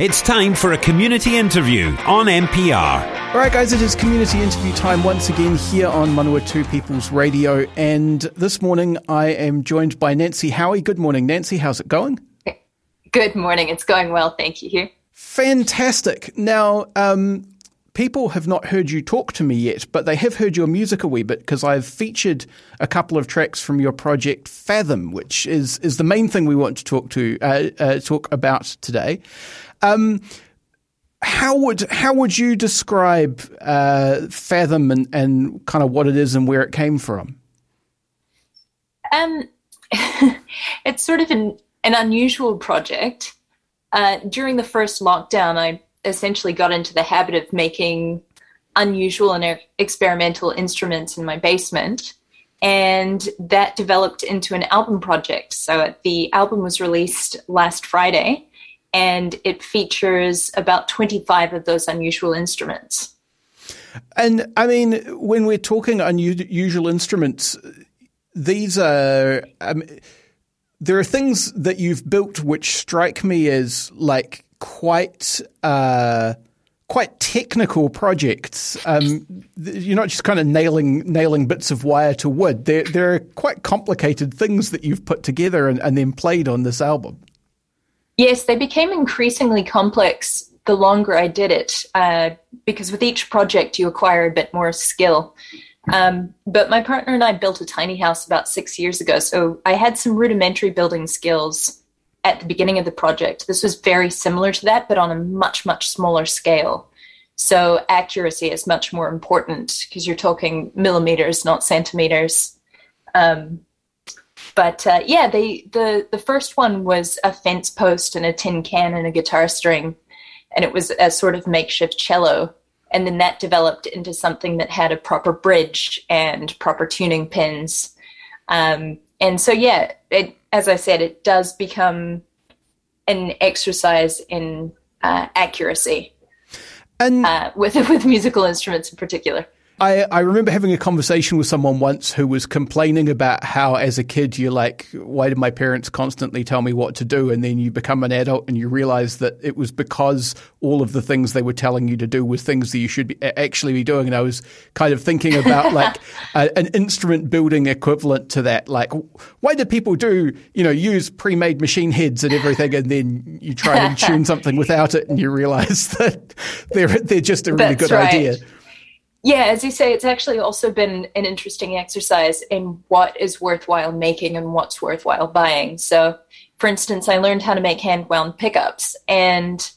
It's time for a community interview on MPR. All right, guys, it is community interview time once again here on Two People's Radio. And this morning I am joined by Nancy Howie. Good morning, Nancy. How's it going? Good morning. It's going well. Thank you. Fantastic. Now, um, people have not heard you talk to me yet, but they have heard your music a wee bit because I've featured a couple of tracks from your project Fathom, which is is the main thing we want to talk to uh, uh, talk about today. Um, how would how would you describe uh, Fathom and, and kind of what it is and where it came from? Um, it's sort of an, an unusual project. Uh, during the first lockdown, I essentially got into the habit of making unusual and experimental instruments in my basement. And that developed into an album project. So the album was released last Friday and it features about 25 of those unusual instruments. And I mean, when we're talking unusual instruments, these are. Um, there are things that you've built which strike me as like quite uh, quite technical projects. Um, you're not just kind of nailing nailing bits of wire to wood. There are quite complicated things that you've put together and, and then played on this album. Yes, they became increasingly complex the longer I did it, uh, because with each project you acquire a bit more skill. Um, but my partner and I built a tiny house about six years ago, so I had some rudimentary building skills at the beginning of the project. This was very similar to that, but on a much, much smaller scale. So accuracy is much more important because you're talking millimeters, not centimeters. Um, but uh, yeah, they the the first one was a fence post and a tin can and a guitar string, and it was a sort of makeshift cello. And then that developed into something that had a proper bridge and proper tuning pins. Um, and so yeah, it, as I said, it does become an exercise in uh, accuracy, and uh, with with musical instruments in particular. I, I remember having a conversation with someone once who was complaining about how, as a kid, you're like, why did my parents constantly tell me what to do? And then you become an adult and you realize that it was because all of the things they were telling you to do was things that you should be, actually be doing. And I was kind of thinking about like a, an instrument building equivalent to that. Like, why do people do, you know, use pre made machine heads and everything? And then you try and tune something without it and you realize that they're, they're just a really That's good right. idea. Yeah, as you say, it's actually also been an interesting exercise in what is worthwhile making and what's worthwhile buying. So, for instance, I learned how to make hand wound pickups, and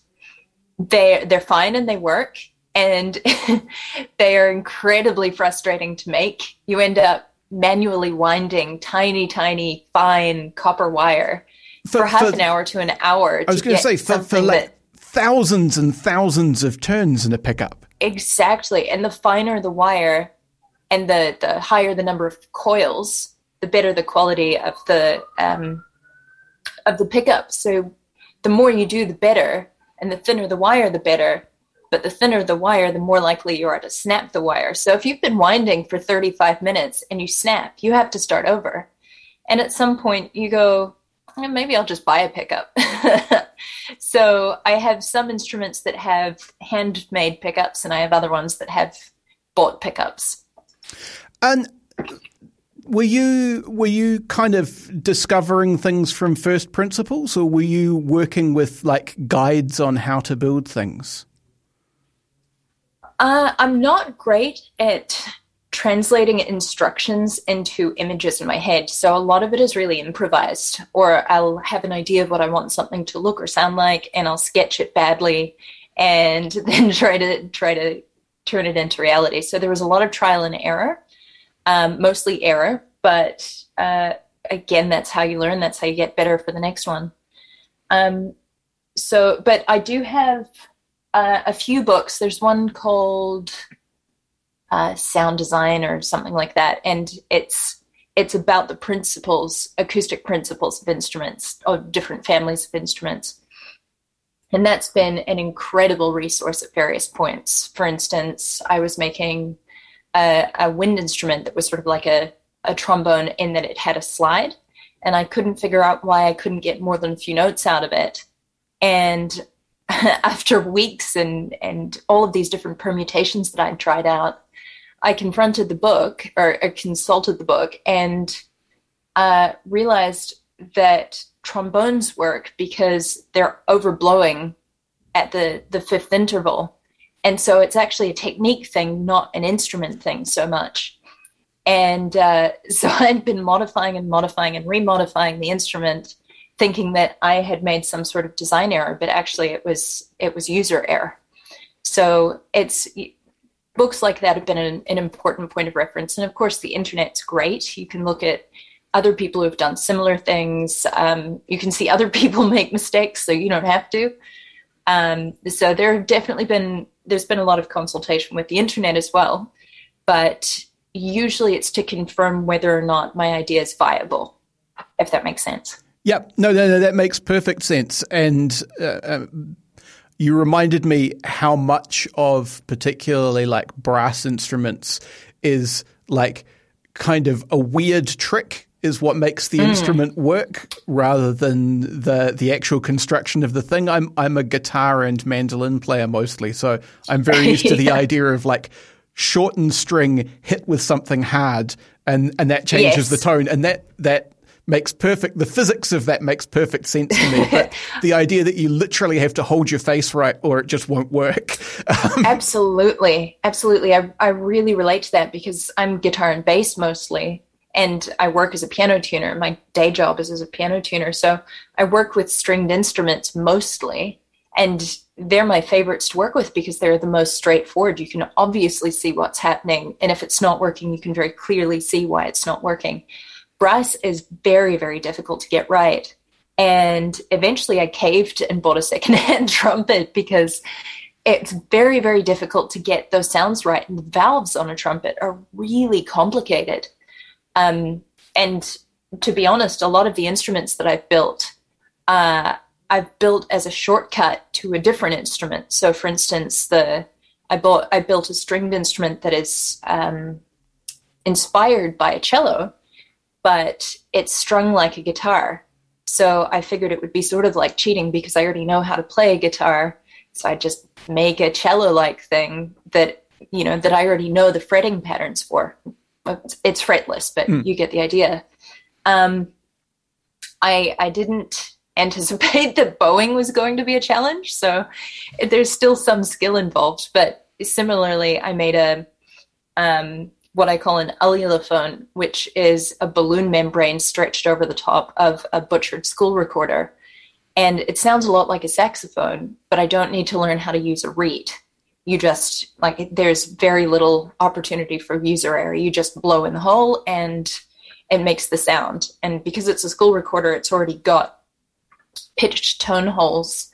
they they're fine and they work, and they are incredibly frustrating to make. You end up manually winding tiny, tiny, fine copper wire for, for half for, an hour to an hour. I was going to say for, for like thousands and thousands of turns in a pickup. Exactly. And the finer the wire and the, the higher the number of coils, the better the quality of the um, of the pickup. So the more you do, the better. And the thinner the wire, the better. But the thinner the wire, the more likely you are to snap the wire. So if you've been winding for 35 minutes and you snap, you have to start over. And at some point you go, maybe I'll just buy a pickup. so I have some instruments that have handmade pickups, and I have other ones that have bought pickups. And were you were you kind of discovering things from first principles, or were you working with like guides on how to build things? Uh, I'm not great at translating instructions into images in my head. So a lot of it is really improvised, or I'll have an idea of what I want something to look or sound like, and I'll sketch it badly, and then try to try to turn it into reality. So there was a lot of trial and error, um, mostly error, but uh, again, that's how you learn. That's how you get better for the next one. Um, so, but I do have uh, a few books. There's one called uh, sound design or something like that, and it's it's about the principles, acoustic principles of instruments, of different families of instruments. And that's been an incredible resource at various points. For instance, I was making a, a wind instrument that was sort of like a, a trombone in that it had a slide, and I couldn't figure out why I couldn't get more than a few notes out of it. And after weeks and, and all of these different permutations that I'd tried out, I confronted the book or, or consulted the book and uh, realized that trombones work because they're overblowing at the, the fifth interval. And so it's actually a technique thing, not an instrument thing so much. And uh, so I'd been modifying and modifying and remodifying the instrument, thinking that I had made some sort of design error, but actually it was it was user error. So it's books like that have been an, an important point of reference. And of course, the internet's great. You can look at other people who have done similar things. Um, you can see other people make mistakes, so you don't have to. Um, so there have definitely been there's been a lot of consultation with the internet as well, but usually it's to confirm whether or not my idea is viable, if that makes sense. Yep, no, no, no, that makes perfect sense. And uh, um, you reminded me how much of particularly like brass instruments is like kind of a weird trick is what makes the mm. instrument work rather than the the actual construction of the thing. I'm I'm a guitar and mandolin player mostly, so I'm very used to the idea of like shortened string hit with something hard and and that changes yes. the tone and that that makes perfect the physics of that makes perfect sense to me but the idea that you literally have to hold your face right or it just won't work. Um, absolutely. Absolutely. I, I really relate to that because i'm guitar and bass mostly and i work as a piano tuner. My day job is as a piano tuner so i work with stringed instruments mostly and they're my favorites to work with because they're the most straightforward. You can obviously see what's happening and if it's not working you can very clearly see why it's not working brass is very, very difficult to get right. And eventually I caved and bought a secondhand trumpet because it's very, very difficult to get those sounds right. And the valves on a trumpet are really complicated. Um, and to be honest, a lot of the instruments that I've built, uh, I've built as a shortcut to a different instrument. So, for instance, the I bought I built a stringed instrument that is um, inspired by a cello, but it's strung like a guitar. So I figured it would be sort of like cheating because I already know how to play a guitar. So I just make a cello like thing that, you know, that I already know the fretting patterns for. It's fretless, but mm. you get the idea. Um, I, I didn't anticipate that bowing was going to be a challenge. So there's still some skill involved. But similarly, I made a um, what I call an ullophone, which is a balloon membrane stretched over the top of a butchered school recorder. And it sounds a lot like a saxophone, but I don't need to learn how to use a reed. You just, like, there's very little opportunity for user error. You just blow in the hole and it makes the sound. And because it's a school recorder, it's already got pitched tone holes.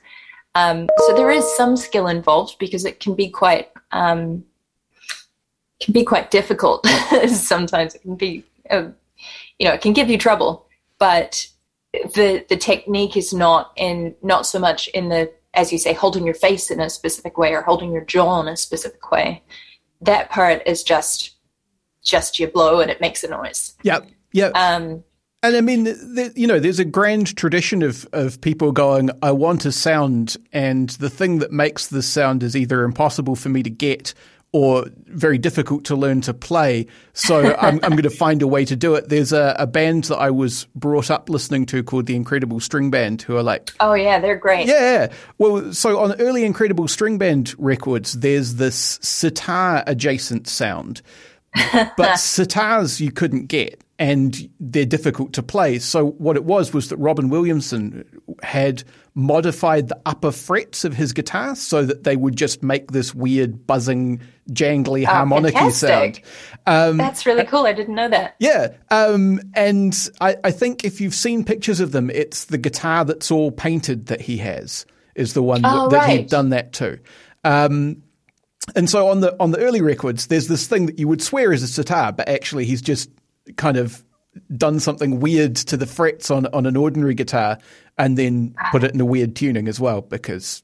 Um, so there is some skill involved because it can be quite um, can be quite difficult. Sometimes it can be, uh, you know, it can give you trouble. But the the technique is not in not so much in the as you say holding your face in a specific way or holding your jaw in a specific way. That part is just just you blow and it makes a noise. Yep. Yep. Um, and I mean, the, you know, there's a grand tradition of, of people going, I want a sound, and the thing that makes the sound is either impossible for me to get or very difficult to learn to play. So I'm, I'm going to find a way to do it. There's a, a, band that I was brought up listening to called the Incredible String Band, who are like, oh yeah, they're great. Yeah. Well, so on early Incredible String Band records, there's this sitar adjacent sound, but sitars you couldn't get. And they're difficult to play. So what it was was that Robin Williamson had modified the upper frets of his guitar so that they would just make this weird buzzing jangly oh, harmonic sound. Um, That's really cool. I didn't know that. Yeah. Um, and I, I, think if you've seen pictures of them, it's the guitar that's all painted that he has is the one oh, that, right. he'd done that to. Um, and so on the on the early records, there's this thing that you would swear is a sitar, but actually he's just kind of done something weird to the frets on on an ordinary guitar, and then put it in a weird tuning as well, because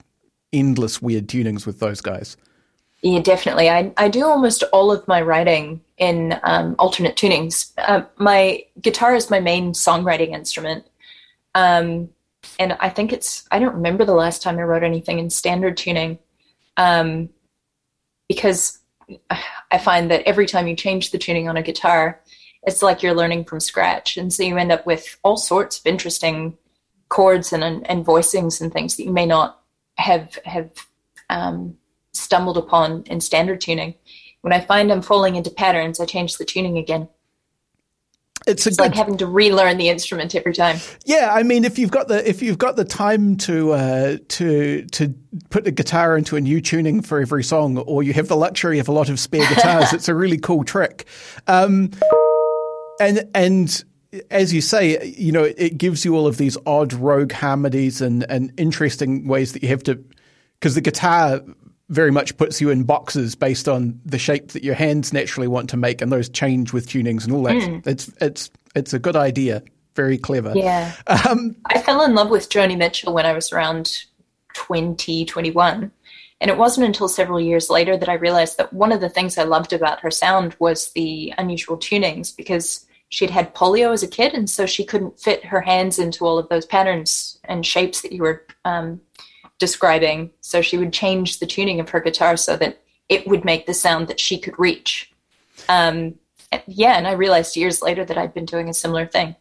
endless weird tunings with those guys. Yeah, definitely. I, I do almost all of my writing in um, alternate tunings. Uh, my guitar is my main songwriting instrument. Um, and I think it's, I don't remember the last time I wrote anything in standard tuning um, because I find that every time you change the tuning on a guitar, it's like you're learning from scratch. And so you end up with all sorts of interesting chords and, and voicings and things that you may not have, have um, stumbled upon in standard tuning. When I find I'm falling into patterns, I change the tuning again. It's, it's good, like having to relearn the instrument every time. Yeah, I mean, if you've got the if you've got the time to uh, to to put the guitar into a new tuning for every song, or you have the luxury of a lot of spare guitars, it's a really cool trick. Um, and and as you say, you know, it gives you all of these odd rogue harmonies and and interesting ways that you have to because the guitar very much puts you in boxes based on the shape that your hands naturally want to make, and those change with tunings and all that. Mm. It's it's it's a good idea. Very clever. Yeah. Um, I fell in love with Joni Mitchell when I was around 20, 21. And it wasn't until several years later that I realized that one of the things I loved about her sound was the unusual tunings because she'd had polio as a kid. And so she couldn't fit her hands into all of those patterns and shapes that you were um, describing. So she would change the tuning of her guitar so that it would make the sound that she could reach. Um, yeah, and I realized years later that I'd been doing a similar thing.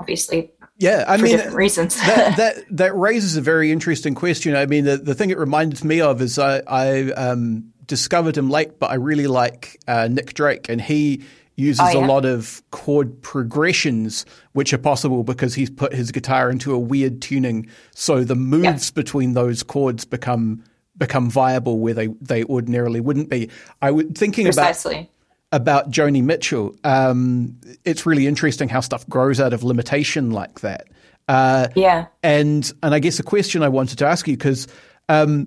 Obviously, yeah, I mean, different reasons. that, that, that raises a very interesting question. I mean, the, the thing it reminded me of is I, I um, discovered him late, but I really like uh, Nick Drake, and he uses oh, yeah. a lot of chord progressions, which are possible because he's put his guitar into a weird tuning. So the moves yep. between those chords become become viable where they, they ordinarily wouldn't be. I was thinking Precisely. about about Joni Mitchell. Um, it's really interesting how stuff grows out of limitation like that. Uh, yeah, and and I guess a question I wanted to ask you because um,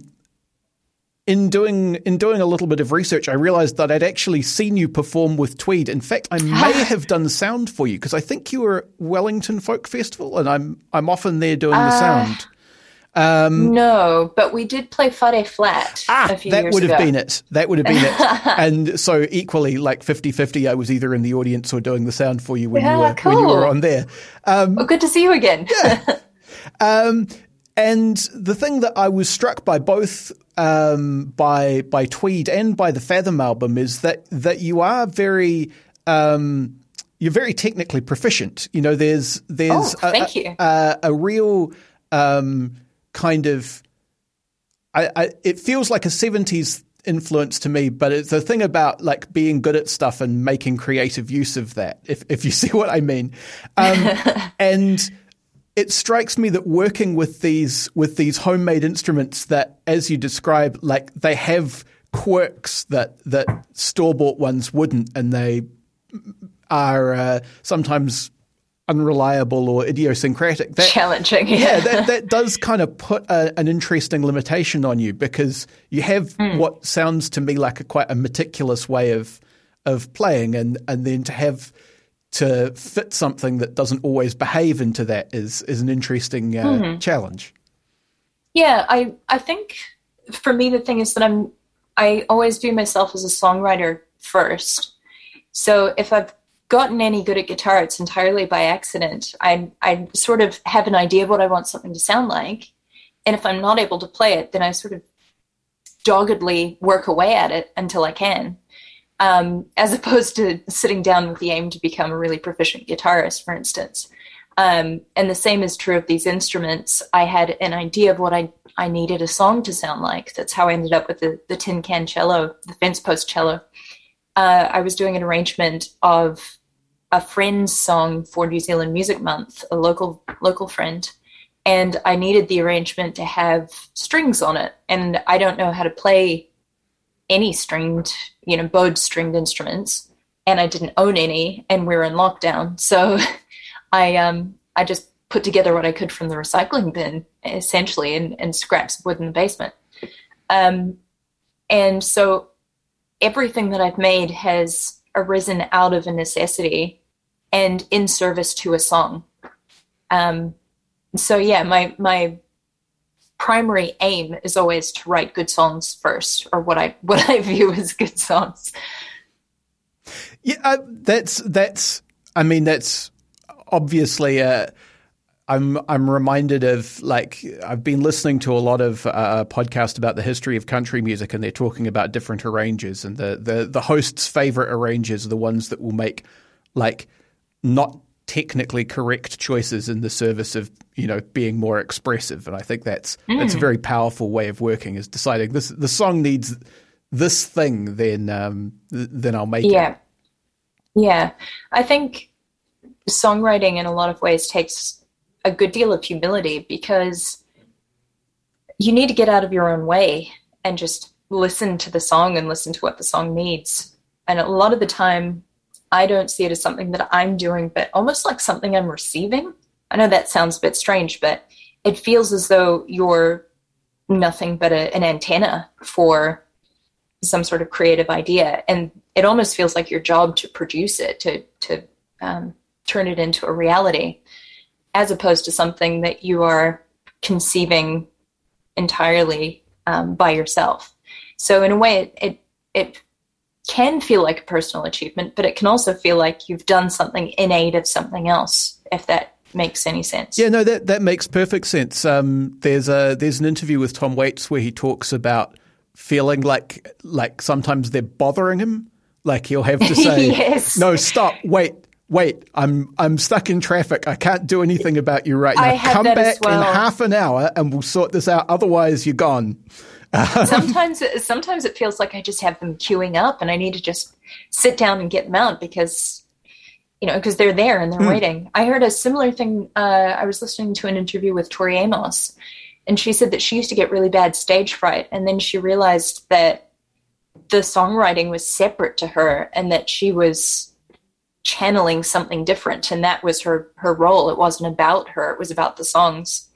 in doing in doing a little bit of research, I realized that I'd actually seen you perform with Tweed. In fact, I may have done sound for you because I think you were at Wellington Folk Festival, and I'm I'm often there doing uh, the sound. Um, no, but we did play Whare Flat. Ah, that would have ago. been it. That would have been it. and so equally, like 50-50, I was either in the audience or doing the sound for you when yeah, you were cool. when you were on there. Um, well, good to see you again. yeah. Um, and the thing that I was struck by both um, by by Tweed and by the Fathom album is that that you are very um, you're very technically proficient. You know, there's there's oh, a, a, a, a, real um, kind of I, I, it feels like a 70s influence to me, but it's the thing about like being good at stuff and making creative use of that, if if you see what I mean. Um, and it strikes me that working with these with these homemade instruments that, as you describe, like they have quirks that that store bought ones wouldn't, and they are uh, sometimes unreliable or idiosyncratic. That, Challenging, yeah. yeah that, that does kind of put a, an interesting limitation on you because you have mm. what sounds to me like a quite a meticulous way of of playing, and and then to have to fit something that doesn't always behave into that is is an interesting uh, mm-hmm. challenge. Yeah, I I think for me the thing is that I'm I always view myself as a songwriter first. So if I've gotten any good at guitar, it's entirely by accident. I I sort of have an idea of what I want something to sound like, and if I'm not able to play it, then I sort of doggedly work away at it until I can um, as opposed to sitting down with the aim to become a really proficient guitarist, for instance. Um, and the same is true of these instruments. I had an idea of what I, I needed a song to sound like. That's how I ended up with the, the tin can cello, the fence post cello. Uh, I was doing an arrangement of a friend's song for New Zealand Music Month, a local local friend, and I needed the arrangement to have strings on it. And I don't know how to play any stringed, you know, bowed stringed instruments, and I didn't own any, and we were in lockdown. So I um I just put together what I could from the recycling bin, essentially, and, and scraps of wood in the basement. Um, And so everything that I've made has arisen out of a necessity and in service to a song. Um, so yeah, my my primary aim is always to write good songs first, or what I what I view as good songs. Yeah, uh, that's that's. I mean, that's obviously a. Uh, I'm I'm reminded of like I've been listening to a lot of uh, podcasts about the history of country music, and they're talking about different arrangers, and the the the host's favorite arrangers are the ones that will make like not technically correct choices in the service of you know being more expressive and i think that's mm. that's a very powerful way of working is deciding this the song needs this thing then um then i'll make it yeah. yeah i think songwriting in a lot of ways takes a good deal of humility because you need to get out of your own way and just listen to the song and listen to what the song needs and a lot of the time I don't see it as something that I'm doing, but almost like something I'm receiving. I know that sounds a bit strange, but it feels as though you're nothing but a, an antenna for some sort of creative idea, and it almost feels like your job to produce it, to to um, turn it into a reality, as opposed to something that you are conceiving entirely um, by yourself. So in a way, it, it it can feel like a personal achievement, but it can also feel like you've done something in aid of something else, if that makes any sense. Yeah, no, that that makes perfect sense. Um, there's a there's an interview with Tom Waits where he talks about feeling like like sometimes they're bothering him. Like he'll have to say, yes. "No, stop, wait, wait, I'm I'm stuck in traffic. I can't do anything about you right now. Come back well. in half an hour and we'll sort this out. Otherwise, you're gone." Sometimes, sometimes it feels like I just have them queuing up, and I need to just sit down and get them out because, you know, because they're there and they're hmm. waiting. I heard a similar thing. Uh, I was listening to an interview with Tori Amos, and she said that she used to get really bad stage fright, and then she realized that the songwriting was separate to her, and that she was channeling something different, and that was her her role. It wasn't about her; it was about the songs,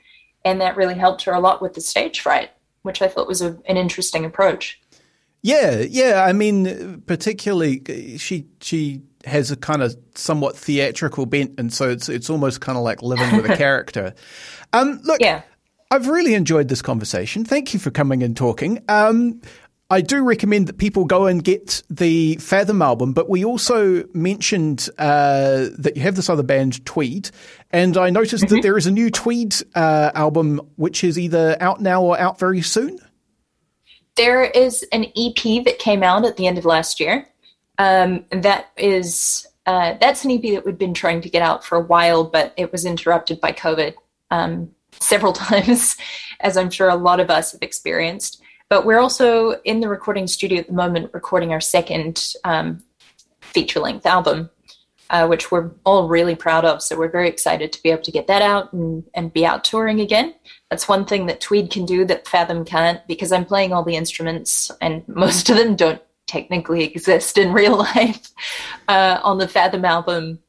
and that really helped her a lot with the stage fright which I thought was a, an interesting approach. Yeah, yeah. I mean, particularly she she has a kind of somewhat theatrical bent, and so it's it's almost kind of like living with a character. Um, look, yeah. I've really enjoyed this conversation. Thank you for coming and talking. Um, I do recommend that people go and get the Fathom album, but we also mentioned uh, that you have this other band, Tweed, and I noticed mm-hmm. that there is a new Tweed uh, album which is either out now or out very soon. There is an EP that came out at the end of last year. Um, that is uh, that's an EP that we've been trying to get out for a while, but it was interrupted by COVID um, several times, as I'm sure a lot of us have experienced. But we're also in the recording studio at the moment, recording our second um, feature length album, uh, which we're all really proud of. So we're very excited to be able to get that out and, and be out touring again. That's one thing that Tweed can do that Fathom can't because I'm playing all the instruments and most of them don't technically exist in real life. Uh, on the Fathom album,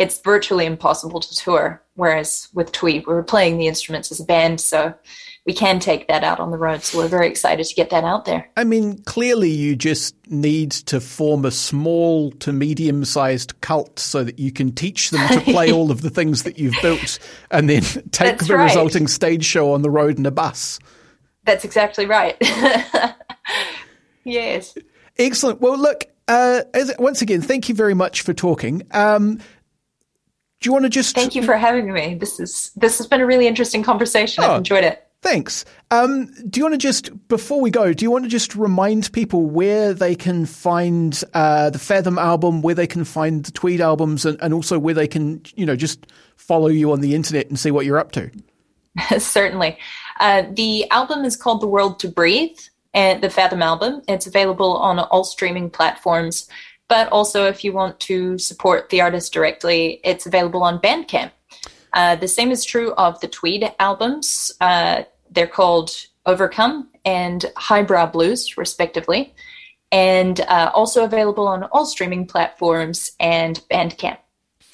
it's virtually impossible to tour. Whereas with Tweed, we were playing the instruments as a band. So we can take that out on the road. So we're very excited to get that out there. I mean, clearly you just need to form a small to medium sized cult so that you can teach them to play all of the things that you've built and then take That's the right. resulting stage show on the road in a bus. That's exactly right. yes. Excellent. Well, look, uh, as, once again, thank you very much for talking. Um, do you want to just thank you for having me? This is this has been a really interesting conversation. Oh, I've enjoyed it. Thanks. Um, do you want to just, before we go, do you want to just remind people where they can find uh, the Fathom album, where they can find the Tweed albums, and, and also where they can, you know, just follow you on the internet and see what you're up to? Certainly. Uh, the album is called The World to Breathe, and the Fathom album. It's available on all streaming platforms, but also if you want to support the artist directly, it's available on Bandcamp. Uh, the same is true of the Tweed albums. Uh, they're called Overcome and Highbrow Blues, respectively, and uh, also available on all streaming platforms and Bandcamp.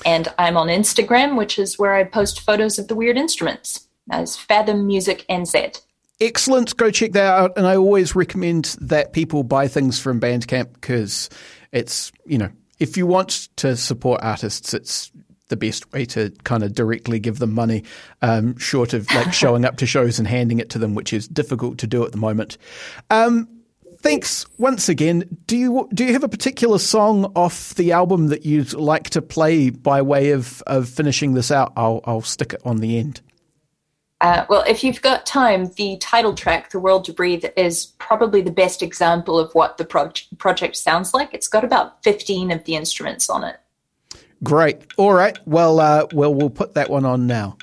And I'm on Instagram, which is where I post photos of the weird instruments as Fathom Music NZ. Excellent. Go check that out. And I always recommend that people buy things from Bandcamp because it's, you know, if you want to support artists, it's the best way to kind of directly give them money, um, short of like showing up to shows and handing it to them, which is difficult to do at the moment. Um, thanks once again. Do you do you have a particular song off the album that you'd like to play by way of, of finishing this out? I'll I'll stick it on the end. Uh, well, if you've got time, the title track, The World to Breathe, is probably the best example of what the pro- project sounds like. It's got about 15 of the instruments on it. Great. All right. Well, uh, well, we'll put that one on now.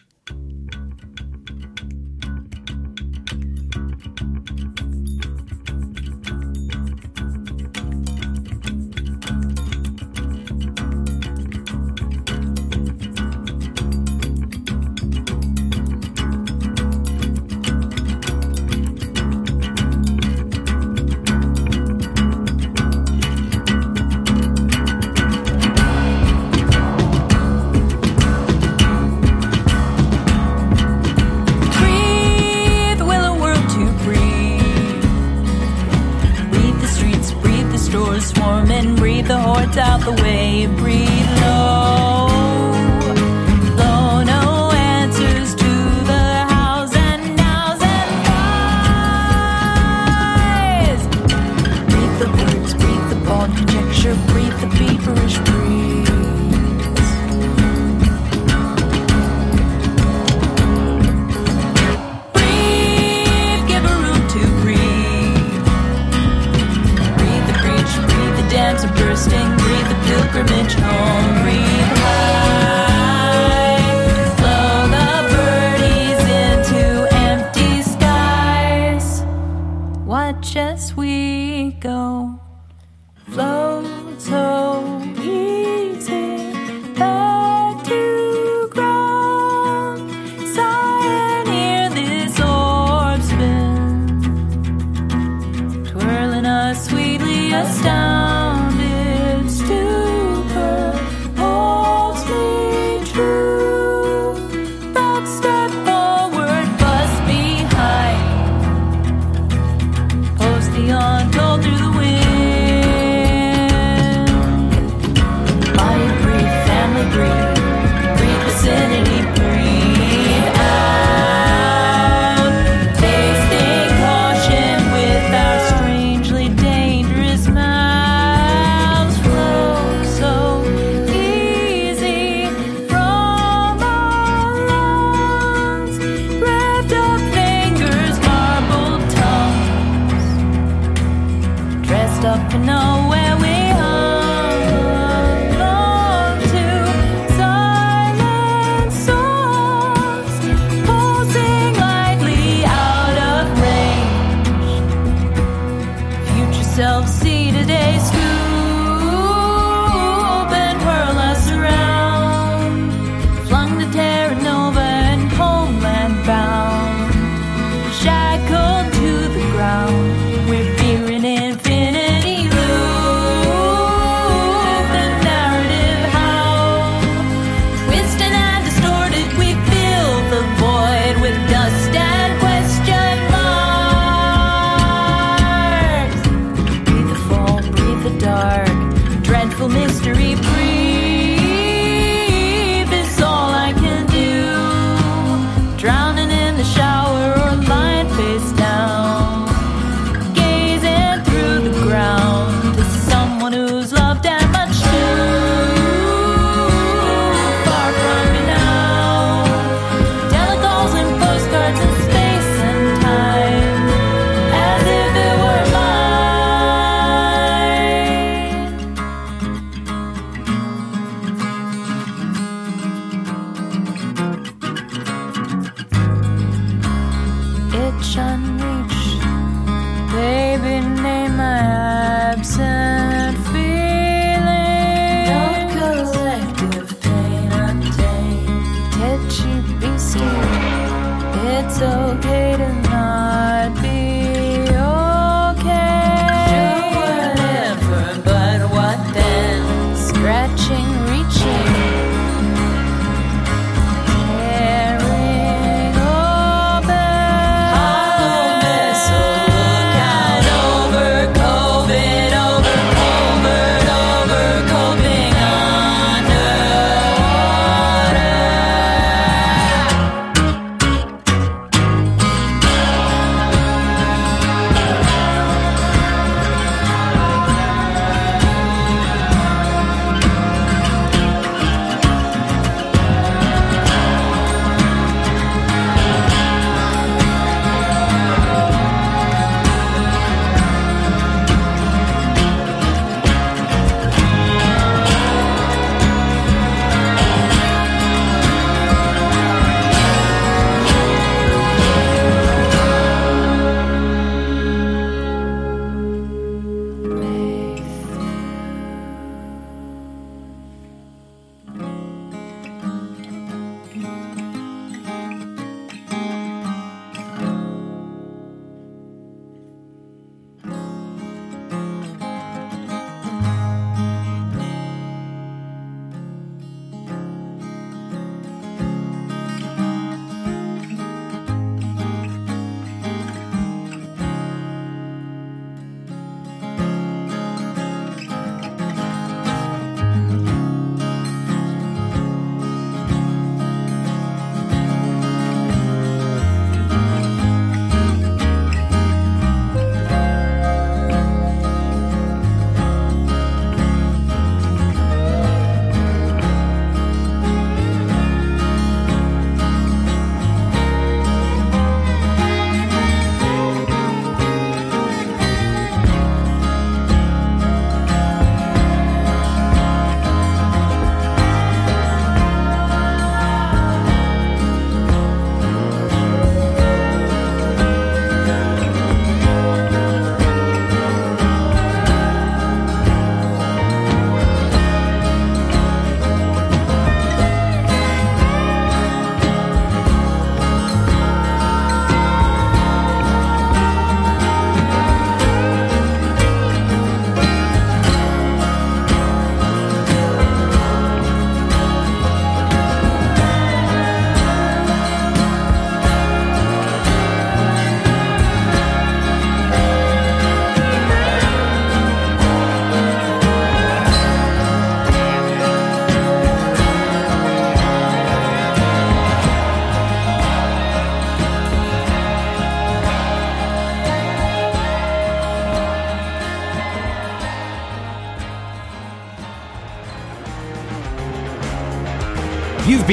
sweetly astounded.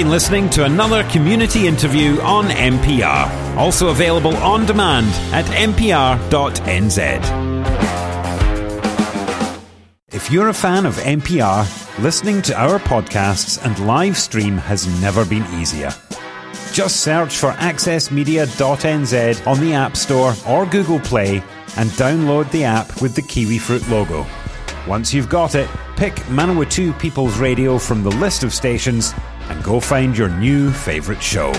Been listening to another community interview on MPR, also available on demand at mpr.nz. If you're a fan of MPR, listening to our podcasts and live stream has never been easier. Just search for accessmedia.nz on the App Store or Google Play and download the app with the Kiwifruit logo. Once you've got it, pick Manawatu People's Radio from the list of stations and go find your new favourite show.